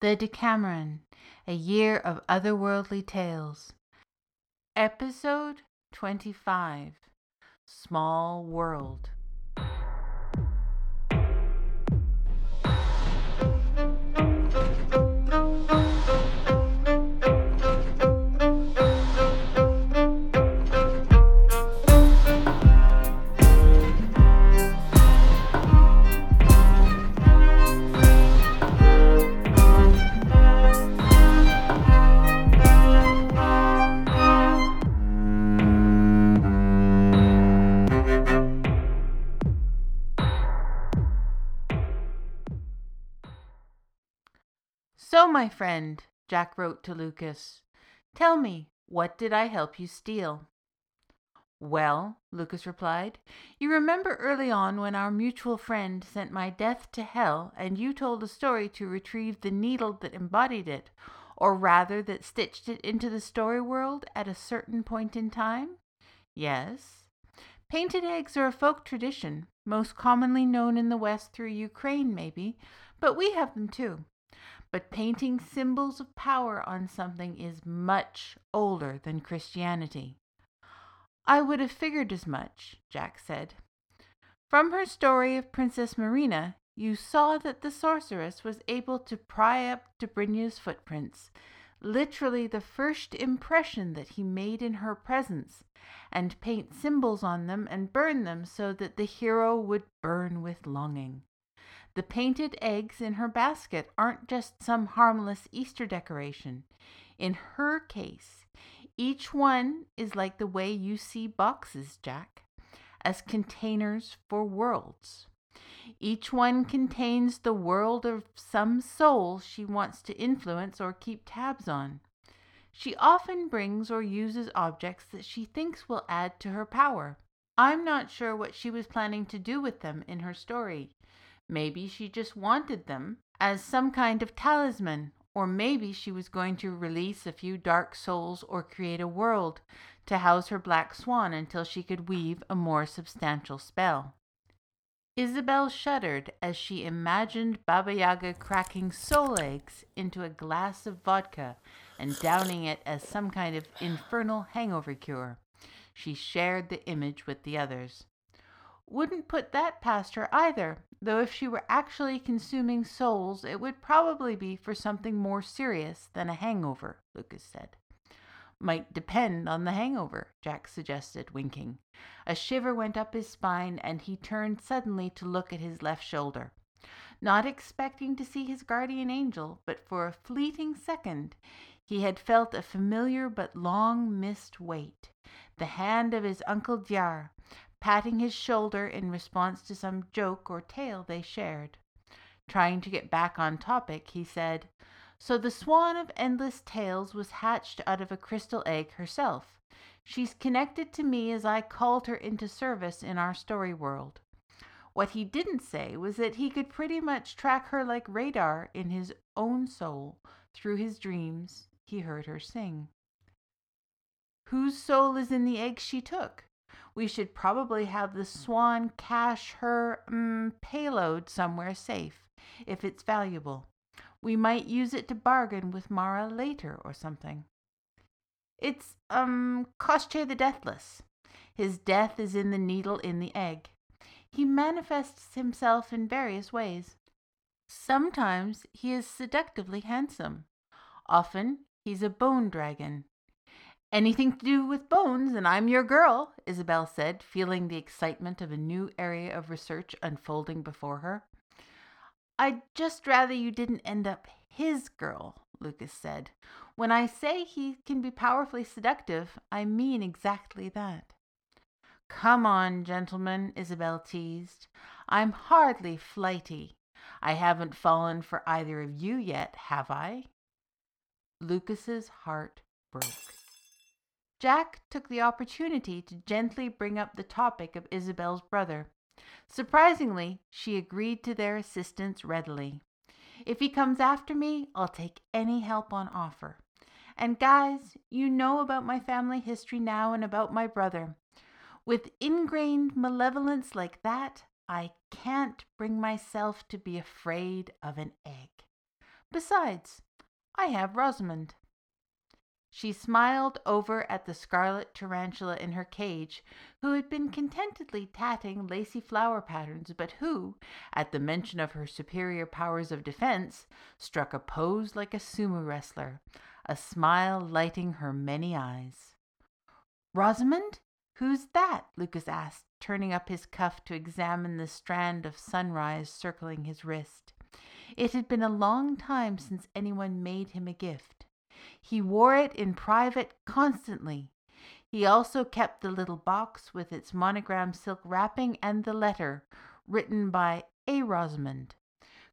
The Deckameron, A Year of Otherworldly Tales. Episode 25 Small World. My friend, Jack wrote to Lukas, tell me, what did I help you steal? Well, Lukas replied, you remember early on when our mutual friend sent my death to hell and you told a story to retrieve the needle that embodied it, or rather that stitched it into the story world at a certain point in time? Yes. Painted eggs are a folk tradition, most commonly known in the West through Ukraine, maybe, but we have them too. But painting symbols of power on something is much older than Christianity. I would have figured as much, Jack said. From her story of Princess Marina, you saw that the sorceress was able to pry up Dobrynja's footprints, literally the first impression that he made in her presence, and paint symbols on them and burn them so that the hero would burn with longing. The painted eggs in her basket aren't just some harmless Easter decoration. In her case, each one is like the way you see boxes, Jack, as containers for worlds. Each one contains the world of some soul she wants to influence or keep tabs on. She often brings or uses objects that she thinks will add to her power. I'm not sure what she was planning to do with them in her story. Maybe she just wanted them as some kind of talisman, or maybe she was going to release a few dark souls or create a world to house her black swan until she could weave a more substantial spell. Isabel shuddered as she imagined Baba Yaga cracking soul eggs into a glass of vodka and downing it as some kind of infernal hangover cure. She shared the image with the others. Wouldn't put that past her either, though if she were actually consuming souls, it would probably be for something more serious than a hangover, Lukas said. Might depend on the hangover, Jack suggested, winking. A shiver went up his spine, and he turned suddenly to look at his left shoulder. Not expecting to see his guardian angel, but for a fleeting second, he had felt a familiar but long missed weight the hand of his Uncle Djar, patting his shoulder in response to some joke or tale they shared. Trying to get back on topic, he said, So the Swan of Endless Tales was hatched out of a crystal egg herself. She's connected to me as I called her into service in our story world. What he didn't say was that he could pretty much track her like radar in his own soul. Through his dreams, he heard her sing. Whose soul is in the egg she took? We should probably have the swan cache her mm, payload somewhere safe, if it's valuable. We might use it to bargain with Mara later or something. It's, um, Koshchei the Deathless. His death is in the needle in the egg. He manifests himself in various ways. Sometimes he is seductively handsome. Often he's a bone dragon, Anything to do with bones, and I'm your girl, Isabel said, feeling the excitement of a new area of research unfolding before her. I'd just rather you didn't end up his girl, Lukas said. When I say he can be powerfully seductive, I mean exactly that. Come on, gentlemen, Isabel teased. I'm hardly flighty. I haven't fallen for either of you yet, have I? Lukas's heart broke. Jack took the opportunity to gently bring up the topic of Isabel's brother. Surprisingly, she agreed to their assistance readily. If he comes after me, I'll take any help on offer. And guys, you know about my family history now and about my brother. With ingrained malevolence like that, I can't bring myself to be afraid of an egg. Besides, I have Rosamond. She smiled over at the scarlet tarantula in her cage, who had been contentedly tatting lacy flower patterns, but who, at the mention of her superior powers of defense, struck a pose like a sumo wrestler, a smile lighting her many eyes. Rosamond? Who's that? Lukas asked, turning up his cuff to examine the strand of sunrise circling his wrist. It had been a long time since anyone made him a gift. He wore it in private constantly. He also kept the little box with its monogram silk wrapping and the letter, written by a Rosamond.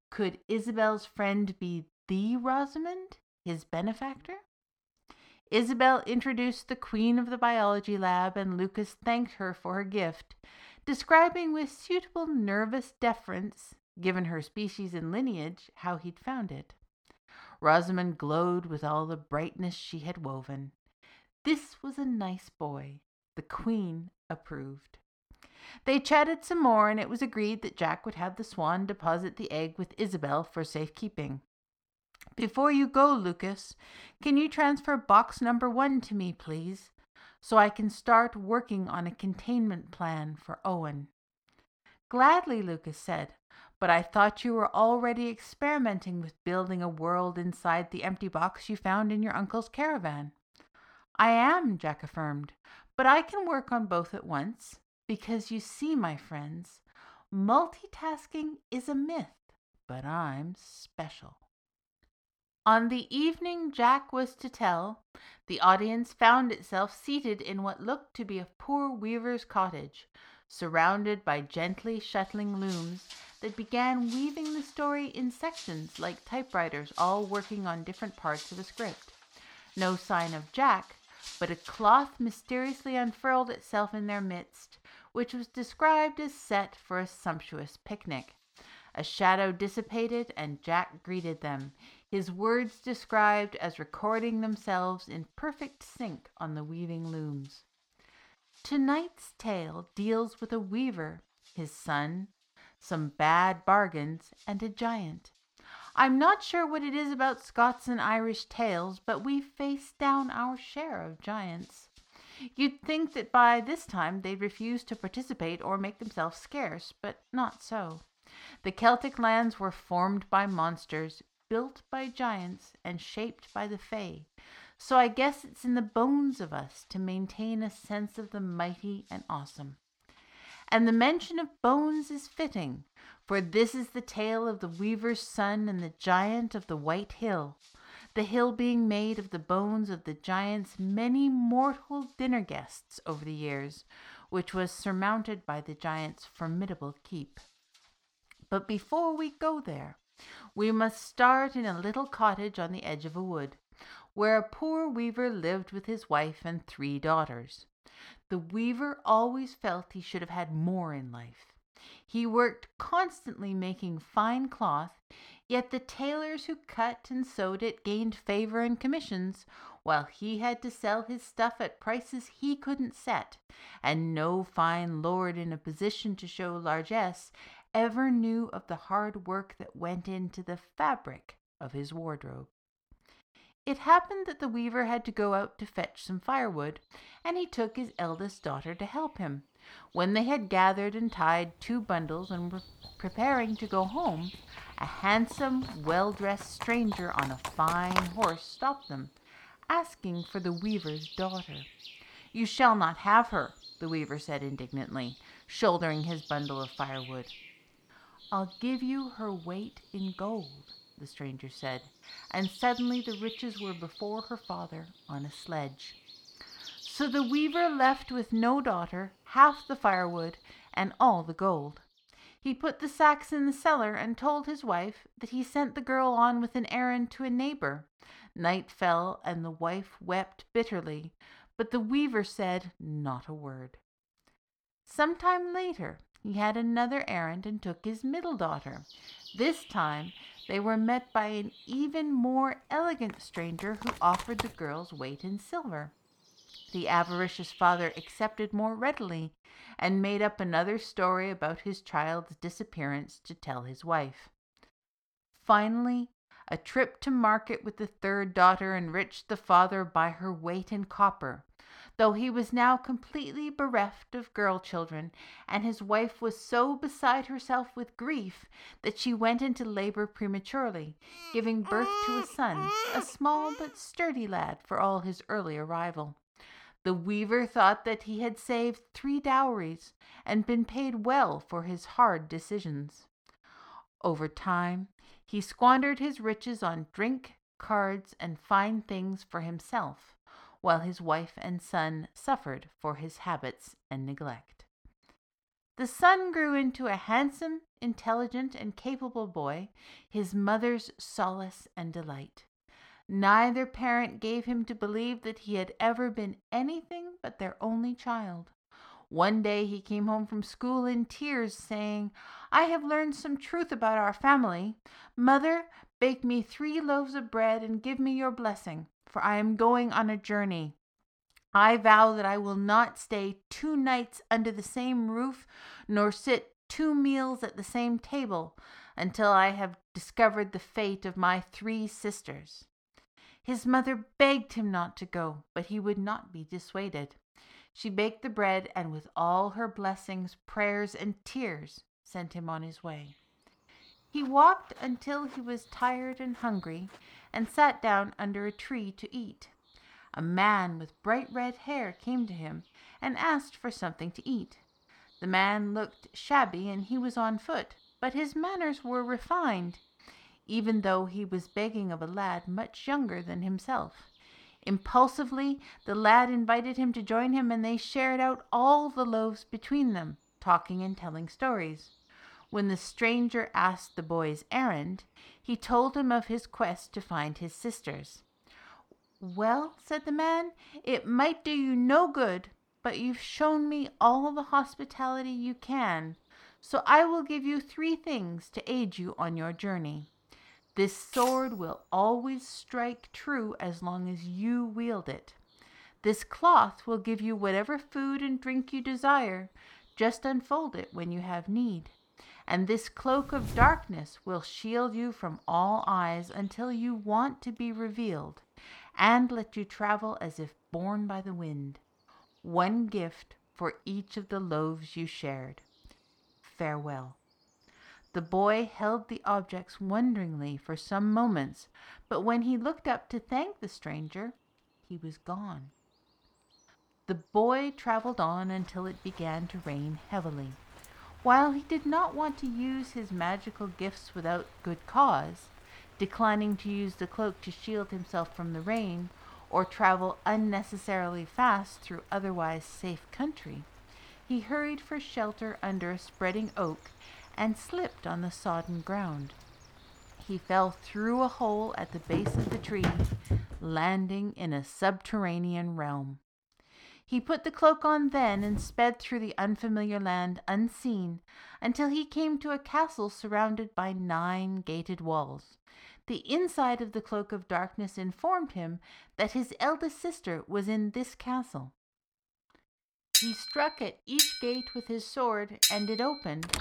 Could Isabel's friend be the Rosamond, his benefactor? Isabel introduced the queen of the biology lab, and Lukas thanked her for her gift, describing with suitable nervous deference, given her species and lineage, how he'd found it. Rosamond glowed with all the brightness she had woven. This was a nice boy. The queen approved. They chatted some more, and it was agreed that Jack would have the swan deposit the egg with Isabel for safekeeping. Before you go, Lukas, can you transfer box number one to me, please, so I can start working on a containment plan for Owen? Gladly, Lukas said, but I thought you were already experimenting with building a world inside the empty box you found in your uncle's caravan. I am, Jack affirmed, but I can work on both at once, because you see, my friends, multitasking is a myth, but I'm special. On the evening Jack was to tell, the audience found itself seated in what looked to be a poor weaver's cottage, surrounded by gently shuttling looms that began weaving the story in sections like typewriters all working on different parts of a script. No sign of Jack, but a cloth mysteriously unfurled itself in their midst, which was described as set for a sumptuous picnic. A shadow dissipated, and Jack greeted them, his words described as recording themselves in perfect sync on the weaving looms. Tonight's tale deals with a weaver, his son, some bad bargains, and a giant. I'm not sure what it is about Scots and Irish tales, but we face down our share of giants. You'd think that by this time they'd refuse to participate or make themselves scarce, but not so. The Celtic lands were formed by monsters, built by giants, and shaped by the Fae. So I guess it's in the bones of us to maintain a sense of the mighty and awesome. And the mention of bones is fitting, for this is the tale of the weaver's son and the giant of the White Hill, the hill being made of the bones of the giant's many mortal dinner guests over the years, which was surmounted by the giant's formidable keep. But before we go there, we must start in a little cottage on the edge of a wood, where a poor weaver lived with his wife and three daughters. The weaver always felt he should have had more in life. He worked constantly making fine cloth, yet the tailors who cut and sewed it gained favor and commissions, while he had to sell his stuff at prices he couldn't set, and no fine lord in a position to show largesse ever knew of the hard work that went into the fabric of his wardrobe. It happened that the weaver had to go out to fetch some firewood, and he took his eldest daughter to help him. When they had gathered and tied two bundles and were preparing to go home, a handsome, well dressed stranger on a fine horse stopped them, asking for the weaver's daughter. You shall not have her, the weaver said indignantly, shouldering his bundle of firewood. I'll give you her weight in gold, the stranger said, and suddenly the riches were before her father on a sledge. So the weaver left with no daughter, half the firewood, and all the gold. He put the sacks in the cellar and told his wife that he sent the girl on with an errand to a neighbor. Night fell, and the wife wept bitterly, but the weaver said not a word. Some time later, he had another errand and took his middle daughter. This time they were met by an even more elegant stranger who offered the girl's weight in silver. The avaricious father accepted more readily and made up another story about his child's disappearance to tell his wife. Finally, A trip to market with the third daughter enriched the father by her weight in copper, though he was now completely bereft of girl children, and his wife was so beside herself with grief that she went into labor prematurely, giving birth to a son, a small but sturdy lad for all his early arrival. The weaver thought that he had saved three dowries and been paid well for his hard decisions. Over time, he squandered his riches on drink, cards, and fine things for himself, while his wife and son suffered for his habits and neglect. The son grew into a handsome, intelligent, and capable boy, his mother's solace and delight. Neither parent gave him to believe that he had ever been anything but their only child. One day he came home from school in tears, saying, I have learned some truth about our family. Mother, bake me three loaves of bread and give me your blessing, for I am going on a journey. I vow that I will not stay two nights under the same roof, nor sit two meals at the same table, until I have discovered the fate of my three sisters. His mother begged him not to go, but he would not be dissuaded. She baked the bread and, with all her blessings, prayers, and tears, sent him on his way. He walked until he was tired and hungry and sat down under a tree to eat. A man with bright red hair came to him and asked for something to eat. The man looked shabby and he was on foot, but his manners were refined, even though he was begging of a lad much younger than himself. Impulsively, the lad invited him to join him, and they shared out all the loaves between them, talking and telling stories. When the stranger asked the boy's errand, he told him of his quest to find his sisters. Well, said the man, it might do you no good, but you've shown me all the hospitality you can, so I will give you three things to aid you on your journey. This sword will always strike true as long as you wield it. This cloth will give you whatever food and drink you desire. Just unfold it when you have need. And this cloak of darkness will shield you from all eyes until you want to be revealed, and let you travel as if borne by the wind. One gift for each of the loaves you shared. Farewell. The boy held the objects wonderingly for some moments, but when he looked up to thank the stranger, he was gone. The boy traveled on until it began to rain heavily. While he did not want to use his magical gifts without good cause, declining to use the cloak to shield himself from the rain, or travel unnecessarily fast through otherwise safe country, he hurried for shelter under a spreading oak and slipped on the sodden ground. He fell through a hole at the base of the tree, landing in a subterranean realm. He put the cloak on then and sped through the unfamiliar land unseen until he came to a castle surrounded by nine gated walls. The inside of the cloak of darkness informed him that his eldest sister was in this castle. He struck at each gate with his sword, and it opened,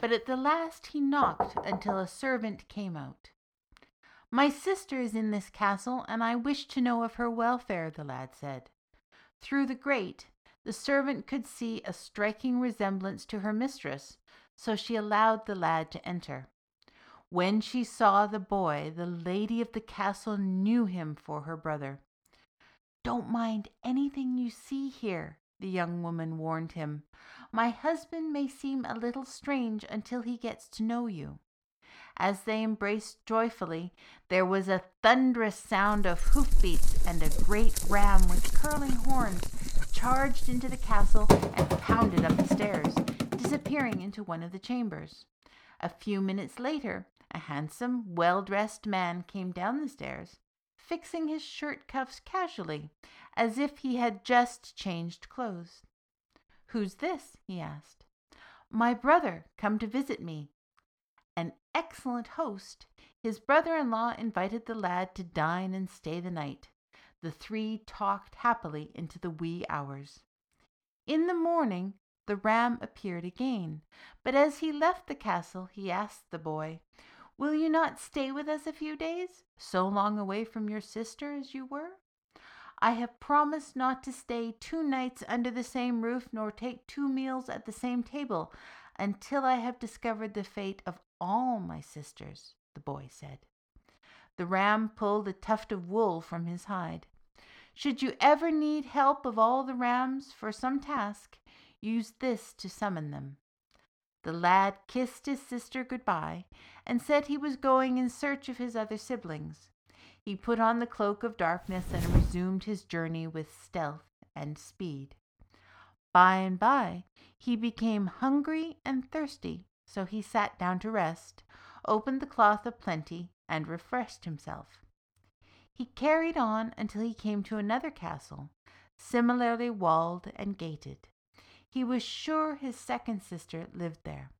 but at the last he knocked until a servant came out. My sister is in this castle, and I wish to know of her welfare, the lad said. Through the grate, the servant could see a striking resemblance to her mistress, so she allowed the lad to enter. When she saw the boy, the lady of the castle knew him for her brother. Don't mind anything you see here, the young woman warned him. My husband may seem a little strange until he gets to know you. As they embraced joyfully, there was a thunderous sound of hoofbeats, and a great ram with curling horns charged into the castle and pounded up the stairs, disappearing into one of the chambers. A few minutes later, a handsome, well dressed man came down the stairs, fixing his shirt cuffs casually, as if he had just changed clothes. Who's this? he asked. My brother, come to visit me. Excellent host, his brother in law invited the lad to dine and stay the night. The three talked happily into the wee hours. In the morning, the ram appeared again, but as he left the castle, he asked the boy, Will you not stay with us a few days, so long away from your sister as you were? I have promised not to stay two nights under the same roof nor take two meals at the same table until I have discovered the fate of all my sisters, the boy said. The ram pulled a tuft of wool from his hide. Should you ever need help of all the rams for some task, use this to summon them. The lad kissed his sister good-bye and said he was going in search of his other siblings. He put on the cloak of darkness and resumed his journey with stealth and speed. By and by he became hungry and thirsty, so he sat down to rest, opened the cloth of plenty, and refreshed himself. He carried on until he came to another castle, similarly walled and gated. He was sure his second sister lived there.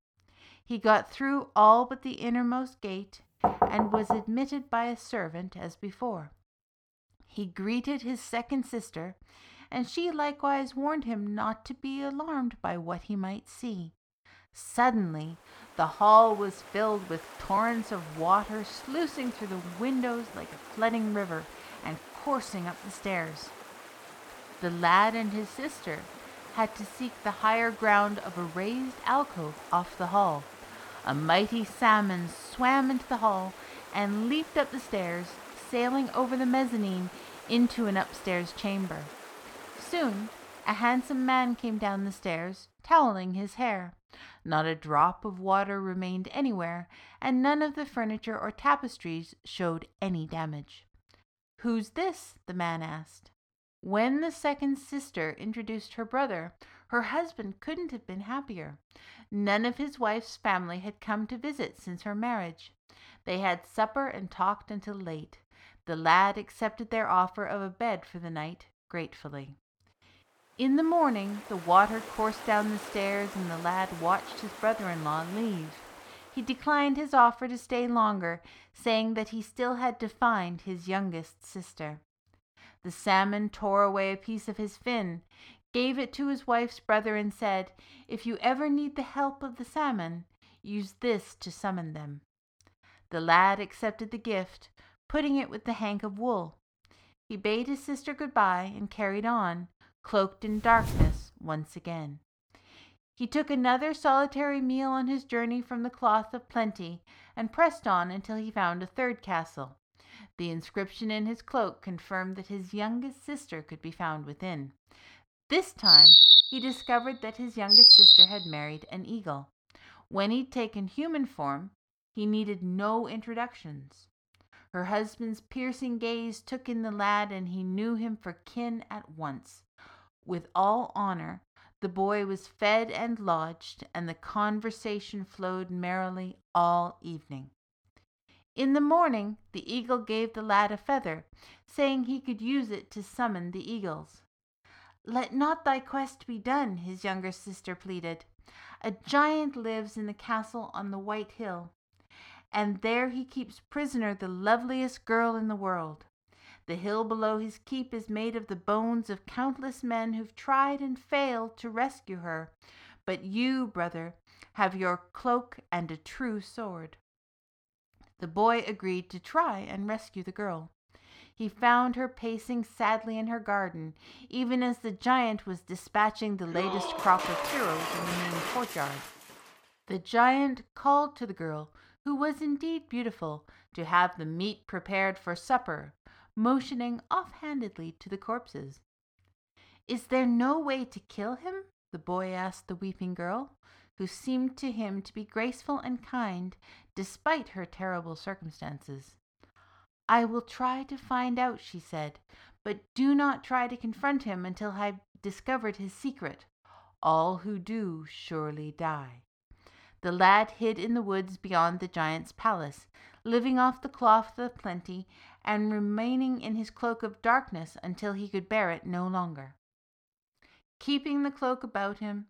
He got through all but the innermost gate and was admitted by a servant as before. He greeted his second sister, and she likewise warned him not to be alarmed by what he might see. Suddenly, the hall was filled with torrents of water sluicing through the windows like a flooding river and coursing up the stairs. The lad and his sister had to seek the higher ground of a raised alcove off the hall. A mighty salmon swam into the hall and leaped up the stairs, sailing over the mezzanine into an upstairs chamber. Soon a handsome man came down the stairs, toweling his hair. Not a drop of water remained anywhere, and none of the furniture or tapestries showed any damage. Who's this? the man asked. When the second sister introduced her brother, her husband couldn't have been happier. None of his wife's family had come to visit since her marriage. They had supper and talked until late. The lad accepted their offer of a bed for the night gratefully. In the morning, the water coursed down the stairs, and the lad watched his brother in law leave. He declined his offer to stay longer, saying that he still had to find his youngest sister. The salmon tore away a piece of his fin, gave it to his wife's brother, and said, If you ever need the help of the salmon, use this to summon them. The lad accepted the gift, putting it with the hank of wool. He bade his sister good-bye and carried on, cloaked in darkness once again. He took another solitary meal on his journey from the cloth of plenty, and pressed on until he found a third castle. The inscription in his cloak confirmed that his youngest sister could be found within. This time he discovered that his youngest sister had married an eagle. When he'd taken human form, he needed no introductions. Her husband's piercing gaze took in the lad, and he knew him for kin at once. With all honor, the boy was fed and lodged, and the conversation flowed merrily all evening. In the morning the eagle gave the lad a feather, saying he could use it to summon the eagles. Let not thy quest be done, his younger sister pleaded. A giant lives in the castle on the White Hill, and there he keeps prisoner the loveliest girl in the world. The hill below his keep is made of the bones of countless men who've tried and failed to rescue her. But you, brother, have your cloak and a true sword. The boy agreed to try and rescue the girl. He found her pacing sadly in her garden, even as the giant was dispatching the latest crop of heroes in the main courtyard. The giant called to the girl, who was indeed beautiful, to have the meat prepared for supper, motioning offhandedly to the corpses. Is there no way to kill him? the boy asked the weeping girl who seemed to him to be graceful and kind despite her terrible circumstances. I will try to find out, she said, but do not try to confront him until I have discovered his secret. All who do surely die. The lad hid in the woods beyond the giant's palace, living off the cloth of plenty and remaining in his cloak of darkness until he could bear it no longer. Keeping the cloak about him,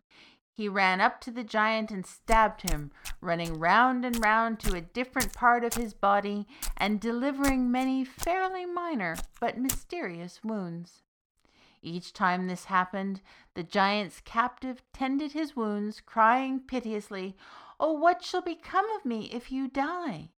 he ran up to the giant and stabbed him, running round and round to a different part of his body and delivering many fairly minor but mysterious wounds. Each time this happened, the giant's captive tended his wounds, crying piteously, Oh, what shall become of me if you die?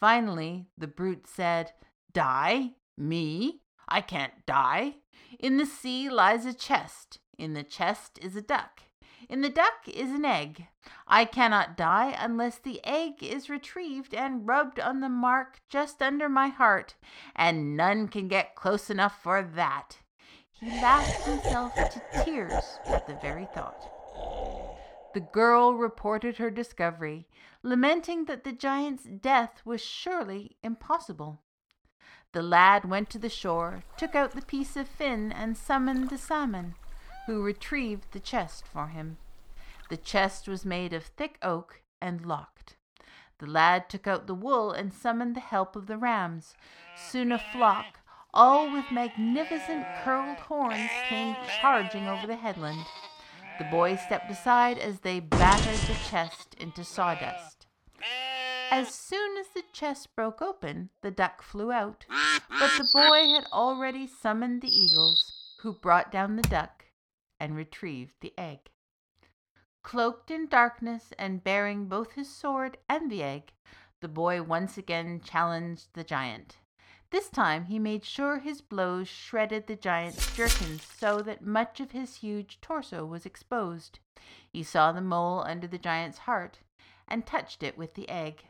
Finally, the brute said, Die? Me? I can't die. In the sea lies a chest. In the chest is a duck. In the duck is an egg. I cannot die unless the egg is retrieved and rubbed on the mark just under my heart, and none can get close enough for that. He laughed himself to tears at the very thought. The girl reported her discovery, lamenting that the giant's death was surely impossible. The lad went to the shore, took out the piece of fin, and summoned the salmon who retrieved the chest for him. The chest was made of thick oak and locked. The lad took out the wool and summoned the help of the rams. Soon a flock, all with magnificent curled horns, came charging over the headland. The boy stepped aside as they battered the chest into sawdust. As soon as the chest broke open, the duck flew out, but the boy had already summoned the eagles, who brought down the duck and retrieved the egg. Cloaked in darkness and bearing both his sword and the egg, the boy once again challenged the giant. This time he made sure his blows shredded the giant's jerkin so that much of his huge torso was exposed. He saw the mole under the giant's heart and touched it with the egg.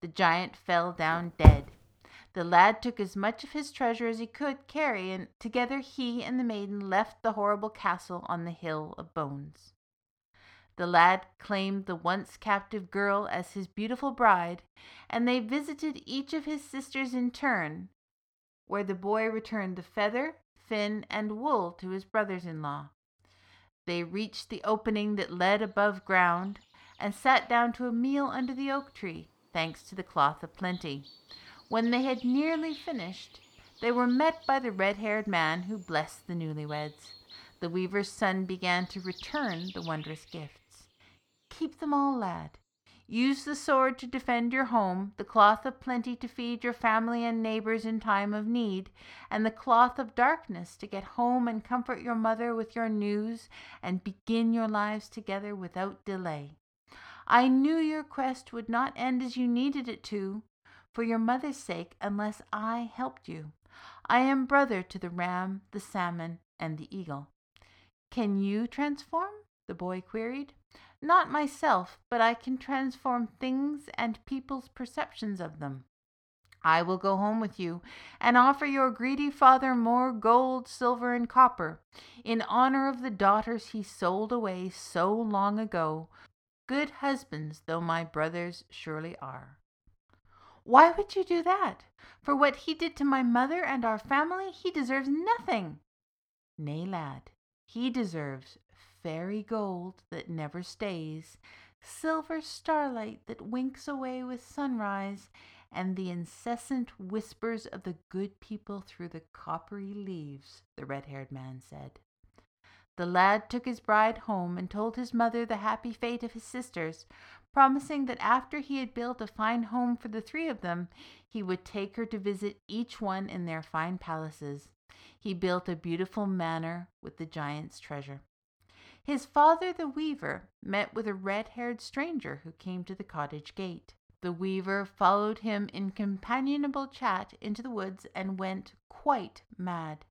The giant fell down dead. The lad took as much of his treasure as he could carry, and together he and the maiden left the horrible castle on the hill of bones. The lad claimed the once captive girl as his beautiful bride, and they visited each of his sisters in turn, where the boy returned the feather, fin, and wool to his brothers in law. They reached the opening that led above ground and sat down to a meal under the oak tree, thanks to the cloth of plenty. When they had nearly finished, they were met by the red haired man who blessed the newlyweds. The weaver's son began to return the wondrous gifts. Keep them all, lad. Use the sword to defend your home, the cloth of plenty to feed your family and neighbors in time of need, and the cloth of darkness to get home and comfort your mother with your news and begin your lives together without delay. I knew your quest would not end as you needed it to, for your mother's sake unless I helped you. I am brother to the ram, the salmon, and the eagle. Can you transform? the boy queried. Not myself, but I can transform things and people's perceptions of them. I will go home with you and offer your greedy father more gold, silver, and copper in honor of the daughters he sold away so long ago, good husbands though my brothers surely are. Why would you do that? For what he did to my mother and our family, he deserves nothing. Nay, lad, he deserves fairy gold that never stays, silver starlight that winks away with sunrise, and the incessant whispers of the good people through the coppery leaves, the red haired man said. The lad took his bride home and told his mother the happy fate of his sisters, promising that after he had built a fine home for the three of them, he would take her to visit each one in their fine palaces. He built a beautiful manor with the giant's treasure. His father, the weaver, met with a red haired stranger who came to the cottage gate. The weaver followed him in companionable chat into the woods and went quite mad.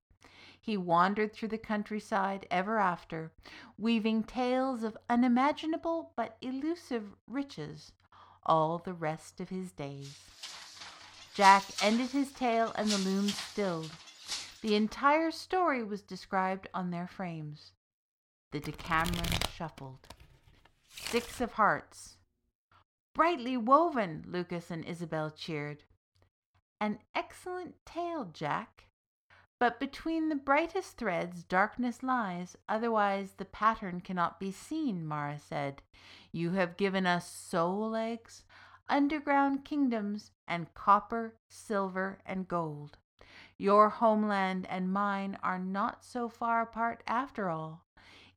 He wandered through the countryside ever after, weaving tales of unimaginable but elusive riches all the rest of his days. Jack ended his tale and the loom stilled. The entire story was described on their frames. The Deckameron shuffled. Six of hearts. Brightly woven, Lukas and Isabel cheered. An excellent tale, Jack. But between the brightest threads darkness lies, otherwise the pattern cannot be seen, Mara said. You have given us soul eggs, underground kingdoms, and copper, silver, and gold. Your homeland and mine are not so far apart after all.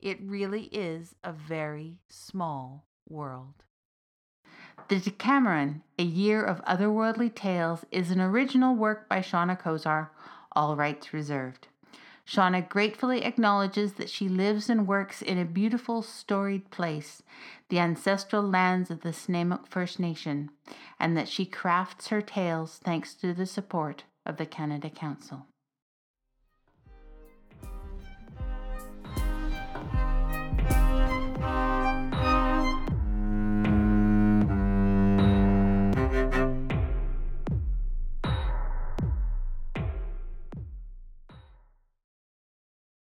It really is a very small world. The Deckameron, A Year of Otherworldly Tales, is an original work by Seana Kozar all rights reserved. Seana gratefully acknowledges that she lives and works in a beautiful, storied place, the ancestral lands of the Snuneymuxw First Nation, and that she crafts her tales thanks to the support of the Canada Council.